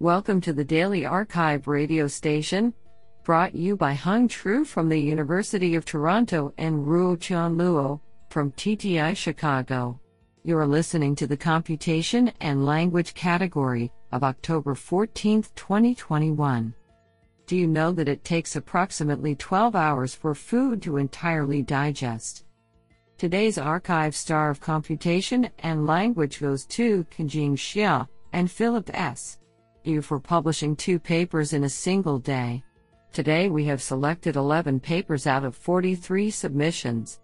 Welcome to the Daily Archive radio station, brought you by Hung Tru from the University of Toronto and Ruo Chan Luo from TTI Chicago. You are listening to the Computation and Language category of October 14, 2021. Do you know that it takes approximately 12 hours for food to entirely digest? Today's archive star of computation and language goes to Kenjing Xia and Philip S. You for publishing two papers in a single day. Today we have selected 11 papers out of 43 submissions.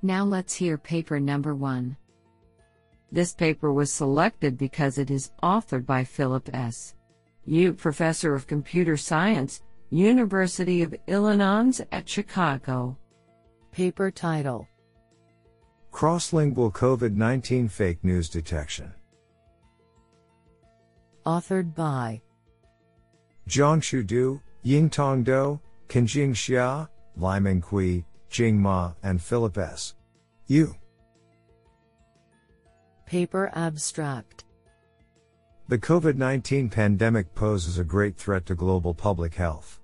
Now let's hear paper number one. This paper was selected because it is authored by Philip S. Yu, Professor of Computer Science, University of Illinois at Chicago. Paper title Cross-lingual COVID-19 fake news detection. Authored by Zhongshu Du, Yingtong Dou, Kenjing Xia, Limeng Cui, Jing Ma, and Philip S. Yu. Paper abstract The COVID 19 pandemic poses a great threat to global public health.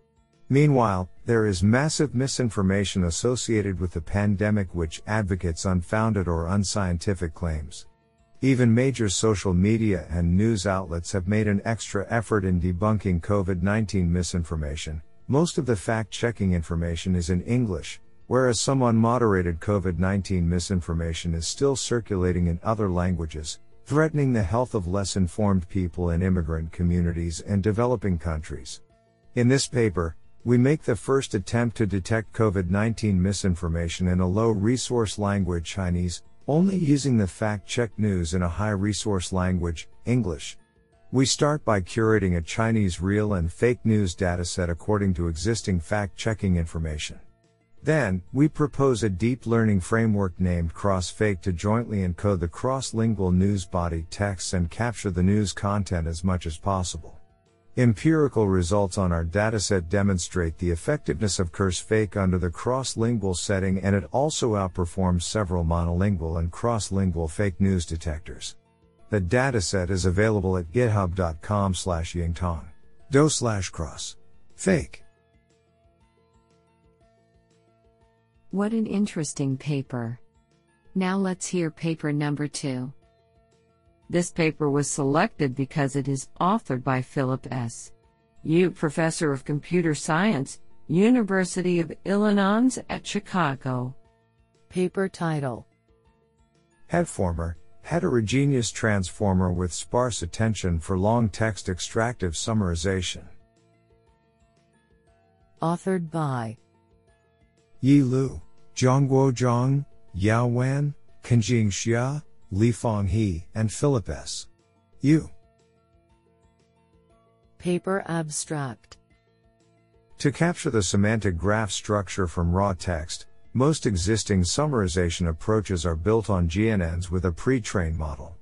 Meanwhile, there is massive misinformation associated with the pandemic which advocates unfounded or unscientific claims. Even major social media and news outlets have made an extra effort in debunking COVID 19 misinformation. Most of the fact checking information is in English, whereas some unmoderated COVID 19 misinformation is still circulating in other languages, threatening the health of less informed people in immigrant communities and developing countries. In this paper, we make the first attempt to detect COVID 19 misinformation in a low resource language Chinese, only using the fact check news in a high resource language, English. We start by curating a Chinese real and fake news dataset according to existing fact checking information. Then, we propose a deep learning framework named CrossFake to jointly encode the cross lingual news body texts and capture the news content as much as possible. Empirical results on our dataset demonstrate the effectiveness of CrossFake under the cross-lingual setting and it also outperforms several monolingual and cross-lingual fake news detectors. The dataset is available at github.com slash yingtong. Do slash cross. Fake. What an interesting paper. Now let's hear paper number two. This paper was selected because it is authored by Philip S. Yu, Professor of Computer Science, University of Illinois at Chicago. Paper title Hetformer, heterogeneous transformer with sparse attention for long text extractive summarization. Authored by Yi Lu, Zhongguo Zhang, Yao Wan, Kenjing Xia, Lifang He, and Philip S. Yu. Paper Abstract To capture the semantic graph structure from raw text, most existing summarization approaches are built on GNNs with a pre-trained model.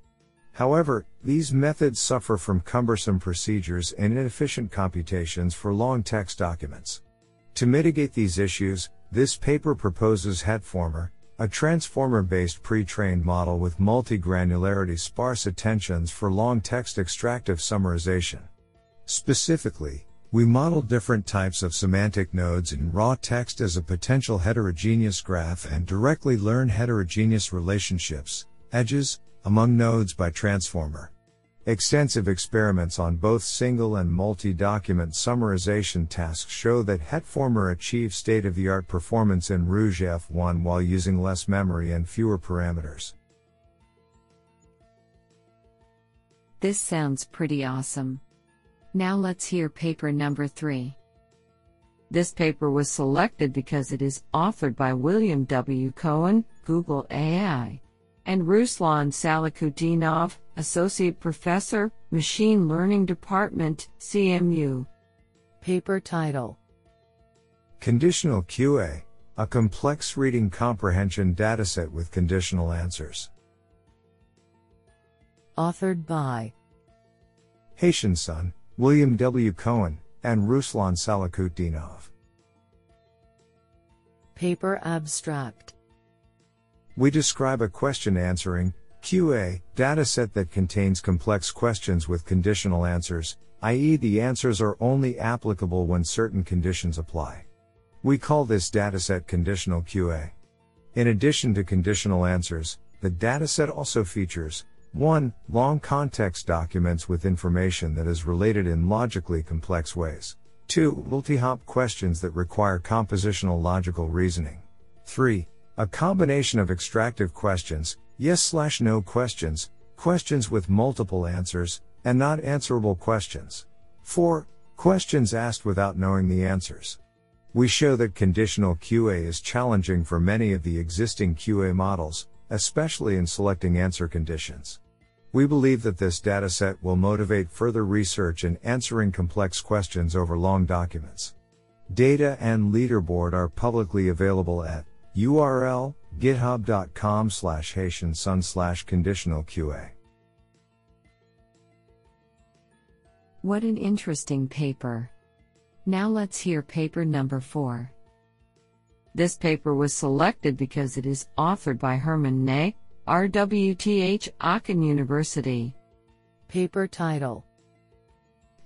However, these methods suffer from cumbersome procedures and inefficient computations for long text documents. To mitigate these issues, this paper proposes Hetformer, a transformer-based pre-trained model with multi-granularity sparse attentions for long text extractive summarization. Specifically, we model different types of semantic nodes in raw text as a potential heterogeneous graph and directly learn heterogeneous relationships, edges, among nodes by transformer. Extensive experiments on both single and multi-document summarization tasks show that Hetformer achieves state-of-the-art performance in Rouge F1 while using less memory and fewer parameters. This sounds pretty awesome. Now let's hear paper number 3. This paper was selected because it is authored by William W. Cohen, Google AI and Ruslan Salakhutdinov, Associate Professor, Machine Learning Department, CMU. Paper title Conditional QA, a complex reading comprehension dataset with conditional answers. Authored by Haitian Sun, William W. Cohen, and Ruslan Salakhutdinov. Paper abstract we describe a question answering QA, dataset that contains complex questions with conditional answers, i.e., the answers are only applicable when certain conditions apply. We call this dataset conditional QA. In addition to conditional answers, the dataset also features 1. Long context documents with information that is related in logically complex ways. 2. Multi-hop questions that require compositional logical reasoning. 3. A combination of extractive questions, yes slash no questions, questions with multiple answers, and not answerable questions. 4. Questions asked without knowing the answers. We show that conditional QA is challenging for many of the existing QA models, especially in selecting answer conditions. We believe that this dataset will motivate further research in answering complex questions over long documents. Data and leaderboard are publicly available at url github.com slash haitian sun slash conditional QA. What an interesting paper. Now let's hear paper number 4. This paper was selected because it is authored by Hermann Ney, RWTH Aachen University. Paper title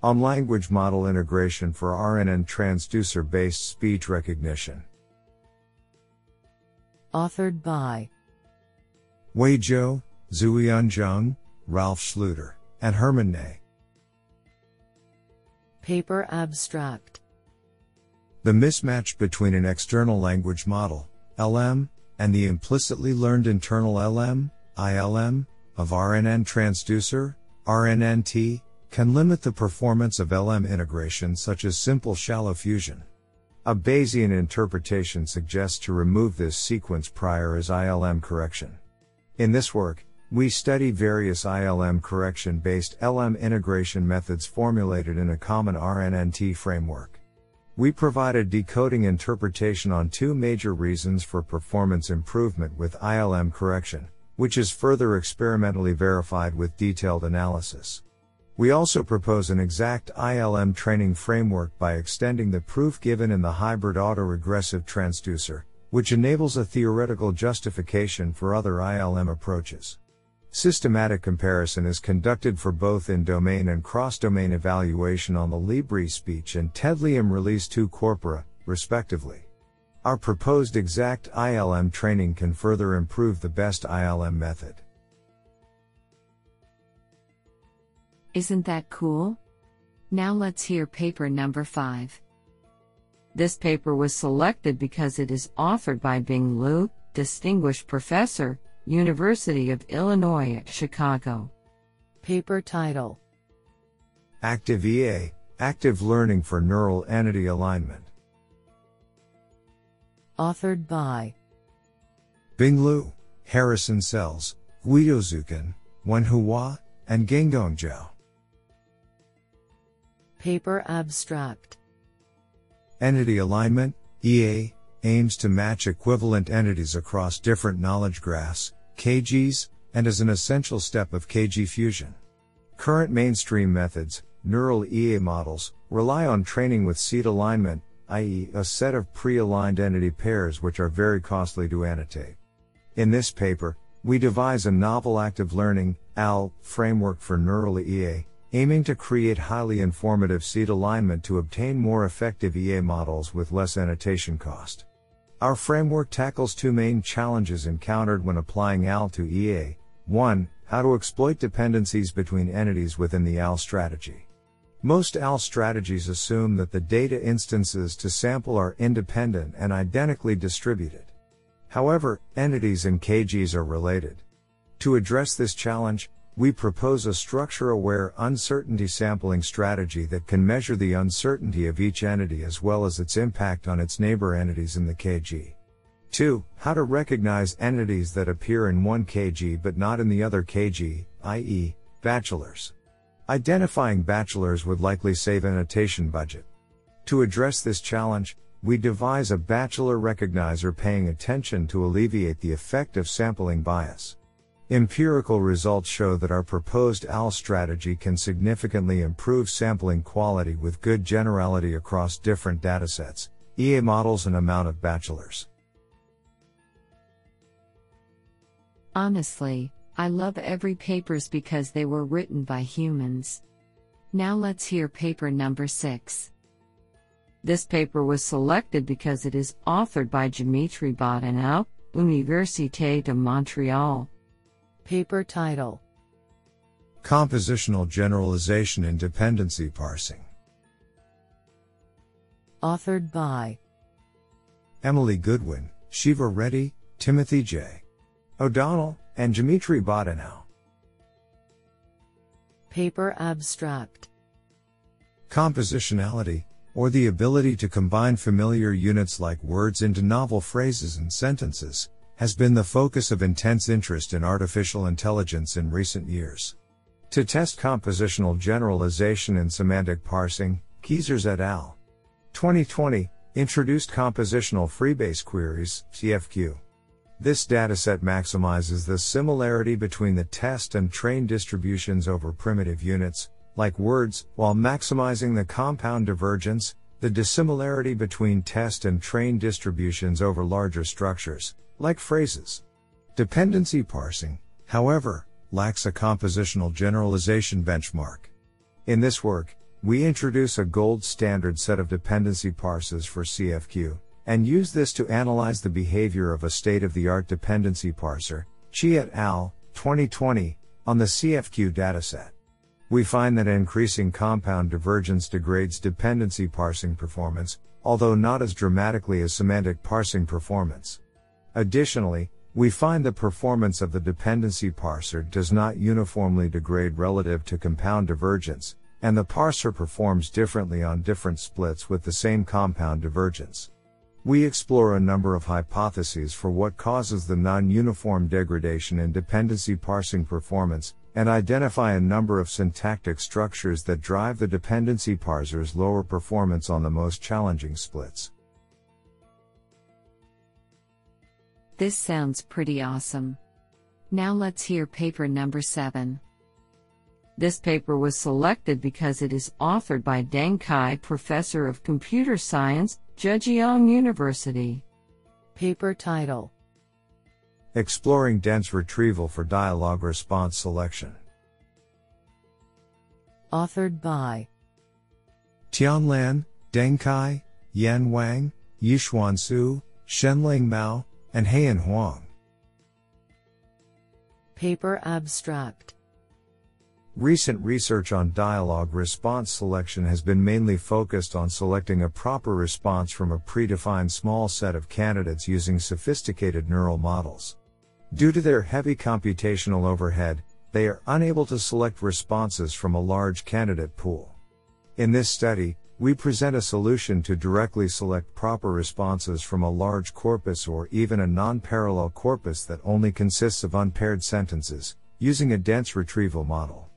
On Language Model Integration for RNN Transducer Based Speech Recognition. Authored by Wei Zhou, Zuoyun Zheng, Ralf Schlüter, and Hermann Ney. Paper Abstract The mismatch between an external language model, LM, and the implicitly learned internal LM, ILM, of RNN transducer, RNNT, can limit the performance of LM integration such as simple shallow fusion. A Bayesian interpretation suggests to remove this sequence prior as ILM correction. In this work, we study various ILM correction based LM integration methods formulated in a common RNNT framework. We provide a decoding interpretation on two major reasons for performance improvement with ILM correction, which is further experimentally verified with detailed analysis. We also propose an exact ILM training framework by extending the proof given in the hybrid autoregressive transducer, which enables a theoretical justification for other ILM approaches. Systematic comparison is conducted for both in-domain and cross-domain evaluation on the LibriSpeech and TED-LIUM Release 2 corpora, respectively. Our proposed exact ILM training can further improve the best ILM method. Isn't that cool? Now let's hear paper number 5. This paper was selected because it is authored by Bing Liu, Distinguished Professor, University of Illinois at Chicago. Paper title Active EA Active Learning for Neural Entity Alignment. Authored by Bing Liu, Harrison Scells, Guido Zuccon, Wenhu Hua, and Genghong Zhao. Paper Abstract Entity Alignment, EA, aims to match equivalent entities across different knowledge graphs, KGs, and is an essential step of KG fusion. Current mainstream methods, neural EA models, rely on training with seed alignment, i.e., a set of pre aligned entity pairs which are very costly to annotate. In this paper, we devise a novel active learning AL framework for neural EA, aiming to create highly informative seed alignment to obtain more effective EA models with less annotation cost. Our framework tackles two main challenges encountered when applying AL to EA. 1. How to exploit dependencies between entities within the AL strategy. Most AL strategies assume that the data instances to sample are independent and identically distributed. However, entities and KGs are related. To address this challenge, we propose a structure aware uncertainty sampling strategy that can measure the uncertainty of each entity as well as its impact on its neighbor entities in the KG. 2. How to recognize entities that appear in one KG but not in the other KG, i.e., bachelors. Identifying bachelors would likely save annotation budget. To address this challenge, we devise a bachelor recognizer paying attention to alleviate the effect of sampling bias. Empirical results show that our proposed AL strategy can significantly improve sampling quality with good generality across different datasets, EA models, and amount of bachelors. Honestly, I love every papers because they were written by humans. Now let's hear paper number 6. This paper was selected because it is authored by Dzmitry Bahdanau, Université de Montréal. Paper title Compositional Generalization in Dependency Parsing. Authored by Emily Goodwin, Siva Reddy, Timothy J. O'Donnell, and Dzmitry Bahdanau. Paper Abstract Compositionality, or the ability to combine familiar units like words into novel phrases and sentences, has been the focus of intense interest in artificial intelligence in recent years. To test compositional generalization in semantic parsing, Keysers et al. 2020 introduced compositional freebase queries, CFQ. This dataset maximizes the similarity between the test and train distributions over primitive units, like words, while maximizing the compound divergence, the dissimilarity between test and train distributions over larger structures, like phrases. Dependency parsing, however, lacks a compositional generalization benchmark. In this work, we introduce a gold standard set of dependency parses for CFQ, and use this to analyze the behavior of a state of the art dependency parser, Chi et al., 2020, on the CFQ dataset. We find that increasing compound divergence degrades dependency parsing performance, although not as dramatically as semantic parsing performance. Additionally, we find the performance of the dependency parser does not uniformly degrade relative to compound divergence, and the parser performs differently on different splits with the same compound divergence. We explore a number of hypotheses for what causes the non-uniform degradation in dependency parsing performance, and identify a number of syntactic structures that drive the dependency parser's lower performance on the most challenging splits. This sounds pretty awesome. Now let's hear paper number 7. This paper was selected because it is authored by Deng Cai, Professor of Computer Science, Zhejiang University. Paper title Exploring Dense Retrieval for Dialogue Response Selection. Authored by Tianlan, Deng Cai, Yan Wang, Yixuan Su, Shenling Mao, and Heyan Huang. Paper Abstract Recent research on dialogue response selection has been mainly focused on selecting a proper response from a predefined small set of candidates using sophisticated neural models. Due to their heavy computational overhead, they are unable to select responses from a large candidate pool. In this study, we present a solution to directly select proper responses from a large corpus or even a non-parallel corpus that only consists of unpaired sentences, using a dense retrieval model.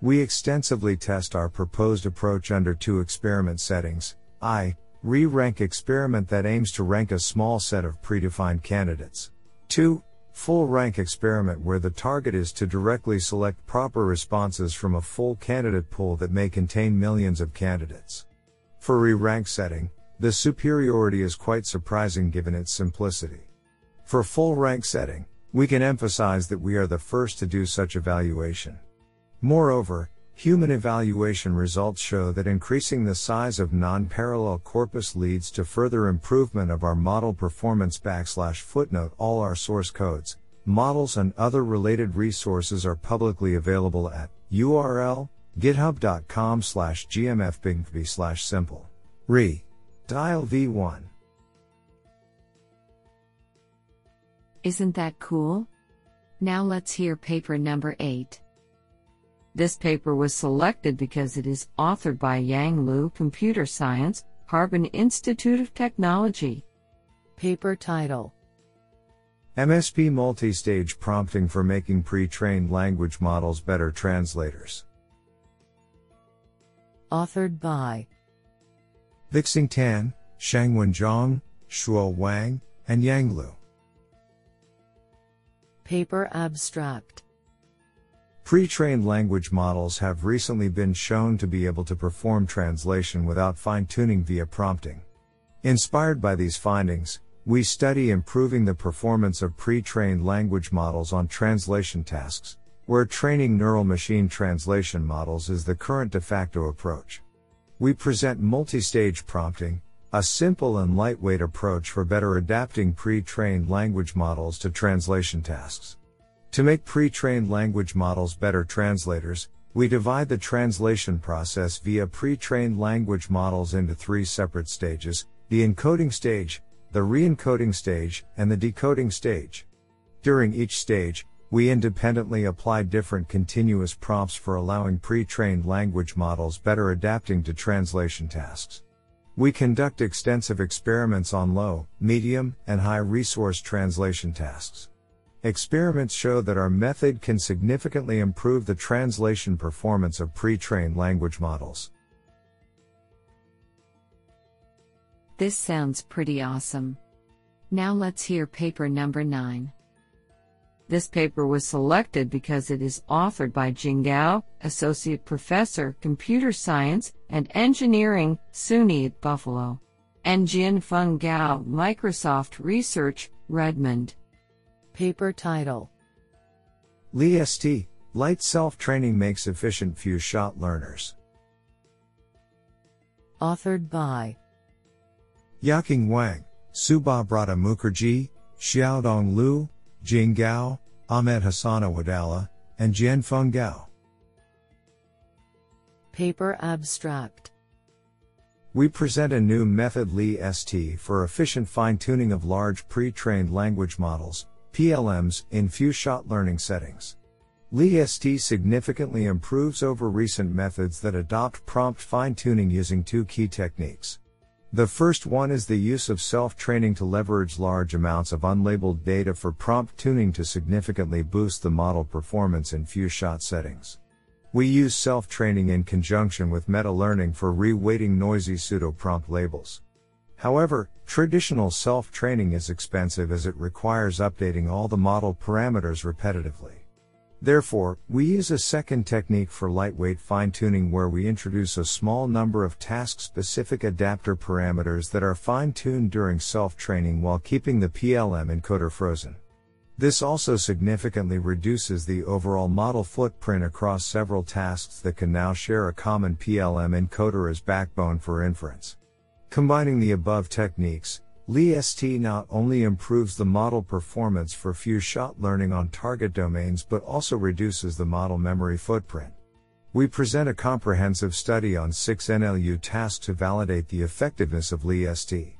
We extensively test our proposed approach under two experiment settings. I, re-rank experiment that aims to rank a small set of predefined candidates. 2. Full rank experiment where the target is to directly select proper responses from a full candidate pool that may contain millions of candidates. For re-rank setting, the superiority is quite surprising given its simplicity. For full rank setting, we can emphasize that we are the first to do such evaluation. Moreover, human evaluation results show that increasing the size of non-parallel corpus leads to further improvement of our model performance backslash footnote all our source codes, models and other related resources are publicly available at URL github.com slash gmfbingv slash simple. Re. Dial v1. Isn't that cool? Now let's hear paper number 8. This paper was selected because it is authored by Yang Liu Computer Science, Harbin Institute of Technology. Paper title MSP Multi-Stage Prompting for Making Pre-Trained Language Models Better Translators. Authored by Vixing Tan, Shangwen Zhang, Shuo Wang, and Yang Liu. Paper abstract Pre-trained language models have recently been shown to be able to perform translation without fine-tuning via prompting. Inspired by these findings, we study improving the performance of pre trained language models on translation tasks, where training neural machine translation models is the current de facto approach. We present multi stage prompting, a simple and lightweight approach for better adapting pre trained language models to translation tasks. To make pre trained language models better translators, we divide the translation process via pre trained language models into three separate stages the encoding stage, the re encoding stage, and the decoding stage. During each stage, we independently apply different continuous prompts for allowing pre-trained language models better adapting to translation tasks. We conduct extensive experiments on low, medium, and high resource translation tasks. Experiments show that our method can significantly improve the translation performance of pre-trained language models. This sounds pretty awesome. Now let's hear paper number 9. This paper was selected because it is authored by Jing Gao, Associate Professor, Computer Science and Engineering, SUNY at Buffalo, and Jianfeng Gao, Microsoft Research, Redmond. Paper title LiST, Light Self Training Makes Efficient Few Shot Learners. Authored by Yaqing Wang, Subhabrata Mukherjee, Xiaodong Liu, Jing Gao, Ahmed Hassan Awadallah, and Jianfeng Gao. Paper Abstract We present a new method LiST for efficient fine tuning of large pre trained language models, PLMs, in few shot learning settings. LiST significantly improves over recent methods that adopt prompt fine tuning using two key techniques. The first one is the use of self-training to leverage large amounts of unlabeled data for prompt tuning to significantly boost the model performance in few shot settings. We use self-training in conjunction with meta-learning for re-weighting noisy pseudo-prompt labels. However, traditional self-training is expensive as it requires updating all the model parameters repetitively. Therefore, we use a second technique for lightweight fine tuning where we introduce a small number of task specific adapter parameters that are fine tuned during self training while keeping the PLM encoder frozen. This also significantly reduces the overall model footprint across several tasks that can now share a common PLM encoder as backbone for inference. Combining the above techniques, LiST not only improves the model performance for few shot learning on target domains but also reduces the model memory footprint. We present a comprehensive study on six NLU tasks to validate the effectiveness of LiST.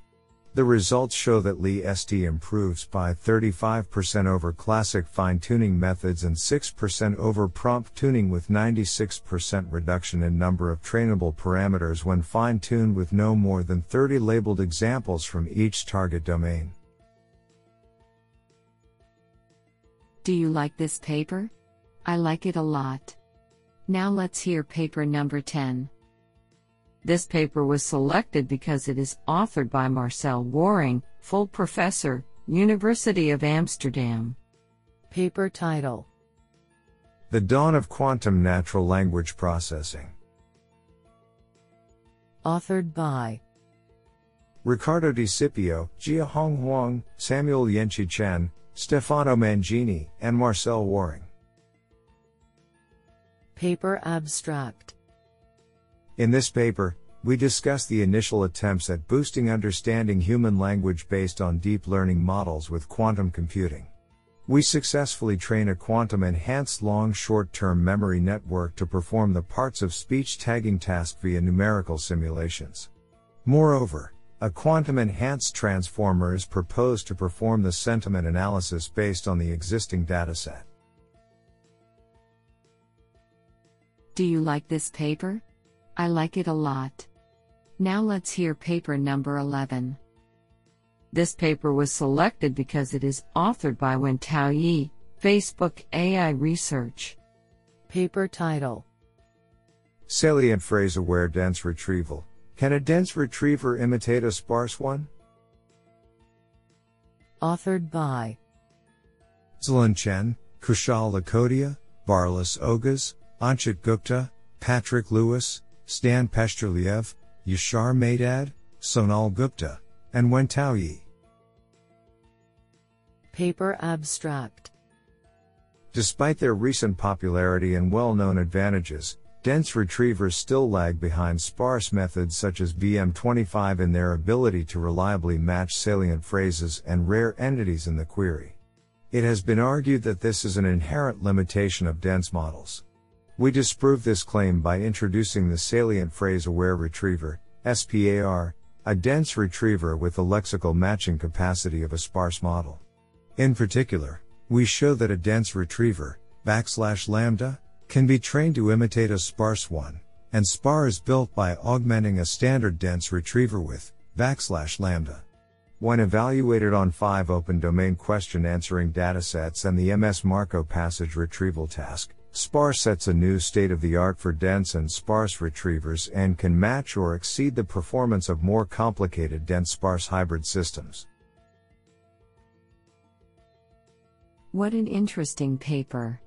The results show that LiST improves by 35% over classic fine tuning methods and 6% over prompt tuning with 96% reduction in number of trainable parameters when fine tuned with no more than 30 labeled examples from each target domain. Do you like this paper? I like it a lot. Now let's hear paper number 10. This paper was selected because it is authored by Marcel Worring, full professor, University of Amsterdam. Paper title The Dawn of Quantum Natural Language Processing. Authored by Riccardo Di Sipio, Jiahong Huang, Samuel Yen-Chi Chen, Stefano Mangini, and Marcel Worring. Paper Abstract in this paper, we discuss the initial attempts at boosting understanding human language based on deep learning models with quantum computing. We successfully train a quantum enhanced long short term memory network to perform the parts of speech tagging task via numerical simulations. Moreover, a quantum enhanced transformer is proposed to perform the sentiment analysis based on the existing dataset. Do you like this paper? I like it a lot. Now let's hear paper number 11. This paper was selected because it is authored by Wen-tau Yih, Facebook AI Research. Paper title Salient phrase aware dense retrieval. Can a dense retriever imitate a sparse one? Authored by Zilin Chen, Kushal Lakhotia, Barlas Oguz, Anchit Gupta, Patrick Lewis, Stan Peshterliev, Yashar Mehdad, Sonal Gupta, and Wen-tau Yih. Paper Abstract Despite their recent popularity and well known advantages, dense retrievers still lag behind sparse methods such as BM25 in their ability to reliably match salient phrases and rare entities in the query. It has been argued that this is an inherent limitation of dense models. We disprove this claim by introducing the Salient Phrase Aware Retriever, SPAR, a dense retriever with the lexical matching capacity of a sparse model. In particular, we show that a dense retriever, backslash lambda, can be trained to imitate a sparse one, and SPAR is built by augmenting a standard dense retriever with backslash lambda. When evaluated on five open domain question answering datasets and the MS Marco passage retrieval task, SPAR sets a new state of the art for dense and sparse retrievers and can match or exceed the performance of more complicated dense sparse hybrid systems. What an interesting paper.